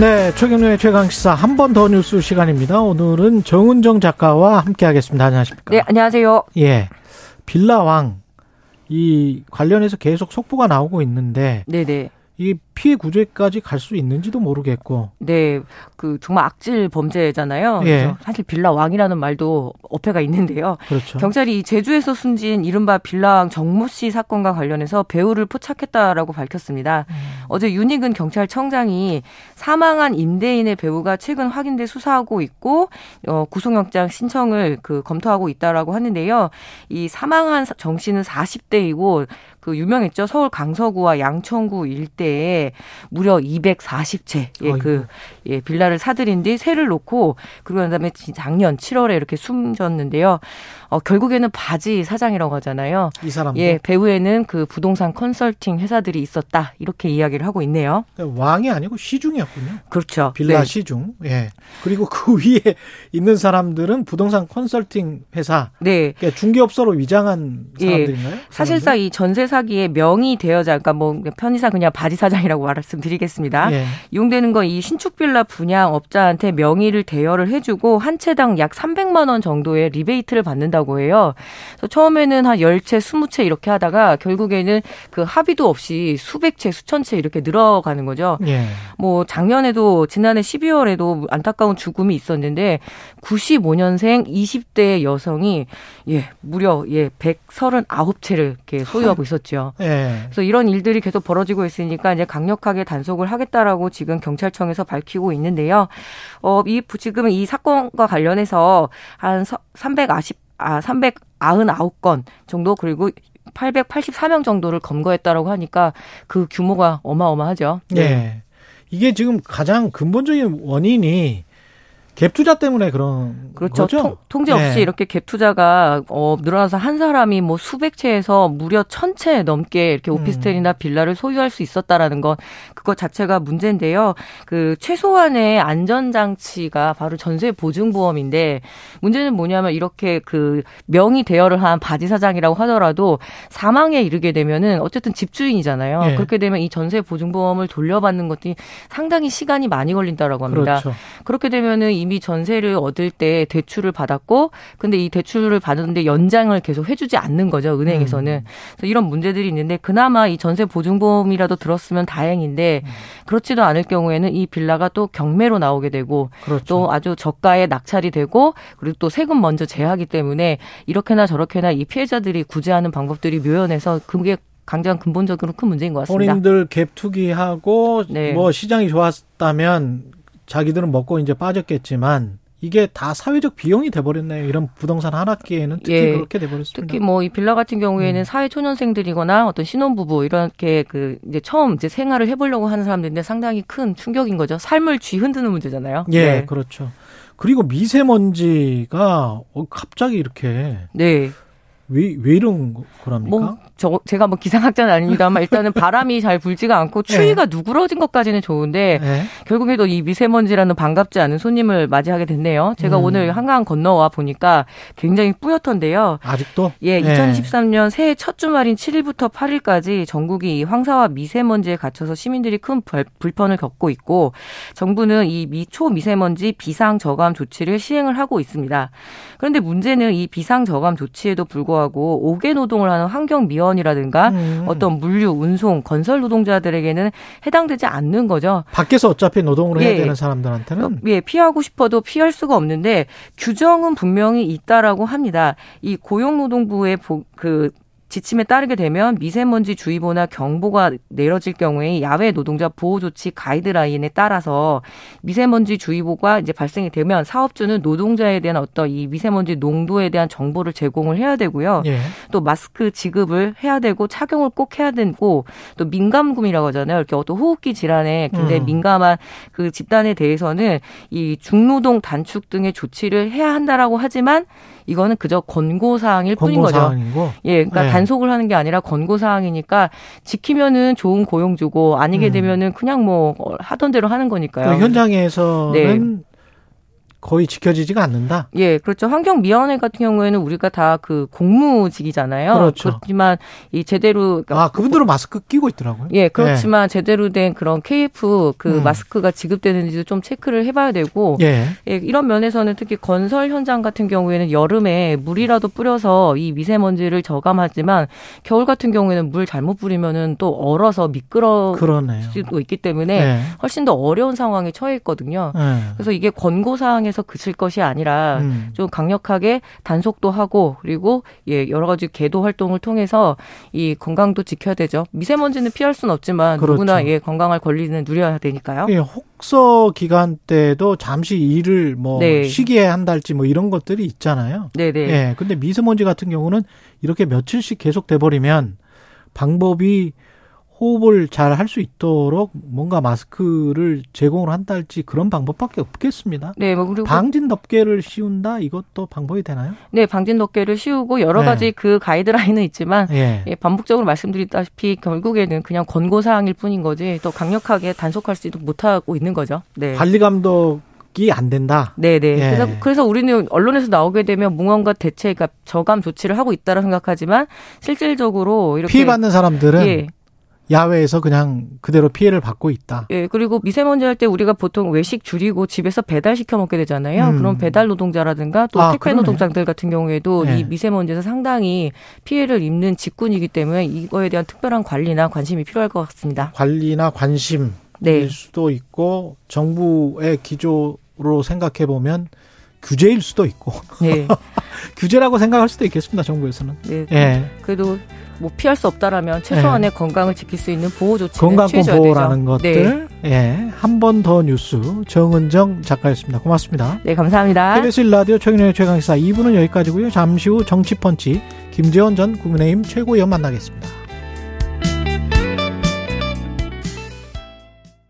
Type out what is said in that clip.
네, 최경련의 최강시사 한 번 더 뉴스 시간입니다. 오늘은 정은정 작가와 함께하겠습니다. 안녕하십니까? 네, 안녕하세요. 예, 빌라왕 이 관련해서 계속 속보가 나오고 있는데, 네네. 이 피해 구제까지 갈 수 있는지도 모르겠고. 네, 그 정말 악질 범죄잖아요. 예. 사실 빌라 왕이라는 말도 어폐가 있는데요. 그렇죠. 경찰이 제주에서 숨진 이른바 빌라왕 정모 씨 사건과 관련해서 배우를 포착했다라고 밝혔습니다. 음. 어제 윤희근 경찰청장이 사망한 임대인의 배우가 최근 확인돼 수사하고 있고 어, 구속영장 신청을 그 검토하고 있다라고 하는데요. 이 사망한 정 씨는 40대이고 그 유명했죠. 서울 강서구와 양천구 일대에 무려 240채 예. 그 예, 빌라를 사들인 뒤 세를 놓고 그러고 난 다음에 작년 7월에 이렇게 숨졌는데요. 어, 결국에는 바지 사장이라고 하잖아요. 이 사람도 예, 배후에는 그 부동산 컨설팅 회사들이 있었다. 이렇게 이야기를 하고 있네요. 왕이 아니고 시종이었군요. 그렇죠. 빌라 네. 시종. 예. 그리고 그 위에 있는 사람들은 부동산 컨설팅 회사, 네. 그러니까 중개업소로 위장한 예. 사람들인가요? 사실상 이 전세 사기의 명의 대여자, 그러니까 뭐 편의상 그냥 바지 사장이라고 말씀드리겠습니다. 예. 이용되는 건 이 신축 빌라 분양 업자한테 명의를 대여를 해주고 한 채당 약 300만 원 정도의 리베이트를 받는다고 해요. 그래서 처음에는 한 10채, 20채 이렇게 하다가 결국에는 그 합의도 없이 수백 채, 수천 채 이렇게 늘어가는 거죠. 예. 뭐 작년에도 지난해 12월에도 안타까운 죽음이 있었는데 95년생 20대 여성이 예 무려 예 139채를 이렇게 소유하고 있었죠. 예. 그래서 이런 일들이 계속 벌어지고 있으니까 이제 강력하게 단속을 하겠다라고 지금 경찰청에서 밝히고 있는데요. 어, 이 지금 이 사건과 관련해서 한 390, 아, 399건 정도 그리고 884명 정도를 검거했다라고 하니까 그 규모가 어마어마하죠. 네. 예. 이게 지금 가장 근본적인 원인이 갭 투자 때문에 그런 그렇죠. 거죠? 통, 통제 없이 예. 이렇게 갭 투자가 어, 늘어나서 한 사람이 뭐 수백 채에서 무려 천 채 넘게 이렇게 오피스텔이나 빌라를 소유할 수 있었다라는 것 그것 자체가 문제인데요. 그 최소한의 안전 장치가 바로 전세 보증 보험인데 문제는 뭐냐면 이렇게 그 명의 대여를 한 바지 사장이라고 하더라도 사망에 이르게 되면은 어쨌든 집주인이잖아요. 예. 그렇게 되면 이 전세 보증 보험을 돌려받는 것이 상당히 시간이 많이 걸린다라고 합니다. 그렇죠. 그렇게 되면은 이미 전세를 얻을 때 대출을 받았고 근데 이 대출을 받았는데 연장을 계속 해주지 않는 거죠 은행에서는 그래서 이런 문제들이 있는데 그나마 이 전세 보증보험이라도 들었으면 다행인데 그렇지도 않을 경우에는 이 빌라가 또 경매로 나오게 되고 그렇죠. 또 아주 저가에 낙찰이 되고 그리고 또 세금 먼저 제하기 때문에 이렇게나 저렇게나 이 피해자들이 구제하는 방법들이 묘연해서 그게 가장 근본적으로 큰 문제인 것 같습니다. 본인들 갭 투기하고 네. 뭐 시장이 좋았다면 자기들은 먹고 이제 빠졌겠지만 이게 다 사회적 비용이 돼버렸네요. 이런 부동산 한 학기에는 특히 예. 그렇게 돼버렸습니다. 특히 뭐 이 빌라 같은 경우에는 사회 초년생들이거나 어떤 신혼부부 이렇게 그 이제 처음 이제 생활을 해보려고 하는 사람들인데 상당히 큰 충격인 거죠. 삶을 쥐 흔드는 문제잖아요. 예, 네. 그렇죠. 그리고 미세먼지가 어, 갑자기 이렇게 네. 왜, 왜 이런 거랍니까? 뭐, 저, 제가 뭐 기상학자는 아닙니다만 일단은 바람이 잘 불지가 않고 추위가 누그러진 것까지는 좋은데 예. 결국에도 이 미세먼지라는 반갑지 않은 손님을 맞이하게 됐네요. 제가 음. 오늘 한강 건너와 보니까 굉장히 뿌옇던데요. 아직도? 예, 2023년 새해 첫 주말인 7일부터 8일까지 전국이 이 황사와 미세먼지에 갇혀서 시민들이 큰 불- 불편을 겪고 있고 정부는 이 미, 초미세먼지 비상 저감 조치를 시행을 하고 있습니다. 그런데 문제는 이 비상 저감 조치에도 불구하고 5개 노동을 하는 환경 미원이라든가 음. 어떤 물류, 운송, 건설 노동자들에게는 해당되지 않는 거죠. 밖에서 어차피 노동을 해야 예. 되는 사람들한테는 예, 피하고 싶어도 피할 수가 없는데 규정은 분명히 있다라고 합니다. 이 고용노동부의 보- 그 지침에 따르게 되면 미세먼지 주의보나 경보가 내려질 경우에 야외 노동자 보호 조치 가이드라인에 따라서 미세먼지 주의보가 이제 발생이 되면 사업주는 노동자에 대한 어떤 이 미세먼지 농도에 대한 정보를 제공을 해야 되고요. 예. 또 마스크 지급을 해야 되고 착용을 꼭 해야 되고 또 민감금이라고 하잖아요. 이렇게 어떤 호흡기 질환에 굉장히 음. 민감한 그 집단에 대해서는 이 중노동 단축 등의 조치를 해야 한다라고 하지만 이거는 그저 권고 사항일 뿐인 거죠. 권고사항이고 예, 그러니까 네. 단속을 하는 게 아니라 권고 사항이니까 지키면은 좋은 고용 주고 아니게 음. 되면은 그냥 뭐 하던 대로 하는 거니까요. 그 현장에서는 네. 거의 지켜지지가 않는다. 예, 그렇죠. 환경미화원회 같은 경우에는 우리가 다 그 공무직이잖아요. 그렇죠. 그렇지만 이 제대로 그러니까 아, 그분들은 마스크 끼고 있더라고요. 예, 그렇지만 제대로 된 그런 KF 그 음. 마스크가 지급되는지도 좀 체크를 해봐야 되고 예. 예, 이런 면에서는 특히 건설 현장 같은 경우에는 여름에 물이라도 뿌려서 이 미세먼지를 저감하지만 겨울 같은 경우에는 물 잘못 뿌리면은 또 얼어서 미끄러울 그러네요. 수도 있기 때문에 예. 훨씬 더 어려운 상황에 처해 있거든요. 예. 그래서 이게 권고 사항에 서 그칠 것이 아니라 음. 좀 강력하게 단속도 하고 그리고 예 여러 가지 계도 활동을 통해서 이 건강도 지켜야 되죠. 미세먼지는 피할 수는 없지만 그렇죠. 누구나 예 건강할 권리는 누려야 되니까요. 예, 혹서 기간 때도 잠시 일을 뭐 네. 쉬게 한달지 뭐 이런 것들이 있잖아요. 네 네. 예. 근데 미세먼지 같은 경우는 이렇게 며칠씩 계속 돼 버리면 방법이 호흡을 잘 할 수 있도록 뭔가 마스크를 제공을 한달지 그런 방법밖에 없겠습니다. 네, 뭐 그리고 방진 덮개를 씌운다 이것도 방법이 되나요? 네 방진 덮개를 씌우고 여러 네. 가지 그 가이드라인은 있지만 예. 예, 반복적으로 말씀드렸다시피 결국에는 그냥 권고 사항일 뿐인 거지 또 강력하게 단속할지도 못하고 있는 거죠. 네. 관리 감독 이 안 된다. 네네. 예. 그래서, 그래서 우리는 언론에서 나오게 되면 무언가 대체, 그러니까 저감 조치를 하고 있다라 생각하지만 실질적으로 이렇게 피해 받는 사람들은 예, 야외에서 그냥 그대로 피해를 받고 있다. 예, 그리고 미세먼지 할 때 우리가 보통 외식 줄이고 집에서 배달 시켜 먹게 되잖아요. 음. 그런 배달 노동자라든가 또 아, 택배 그러네. 노동자들 같은 경우에도 예. 이 미세먼지에서 상당히 피해를 입는 직군이기 때문에 이거에 대한 특별한 관리나 관심이 필요할 것 같습니다. 관리나 관심일 네. 수도 있고 정부의 기조로 생각해 보면 규제일 수도 있고 네. 규제라고 생각할 수도 있겠습니다. 정부에서는. 네. 예. 그래도 뭐 피할 수 없다라면 최소한의 건강을 지킬 수 있는 보호 조치는 건강권 보호라는 되죠. 네. 것들. 예. 한 번 더 뉴스 정은정 작가였습니다. 고맙습니다. 네, 감사합니다. KBS 1라디오 최근의 최강시사 2부는 여기까지고요. 잠시 후 정치펀치 김재원 전 국민의힘 최고위원 만나겠습니다.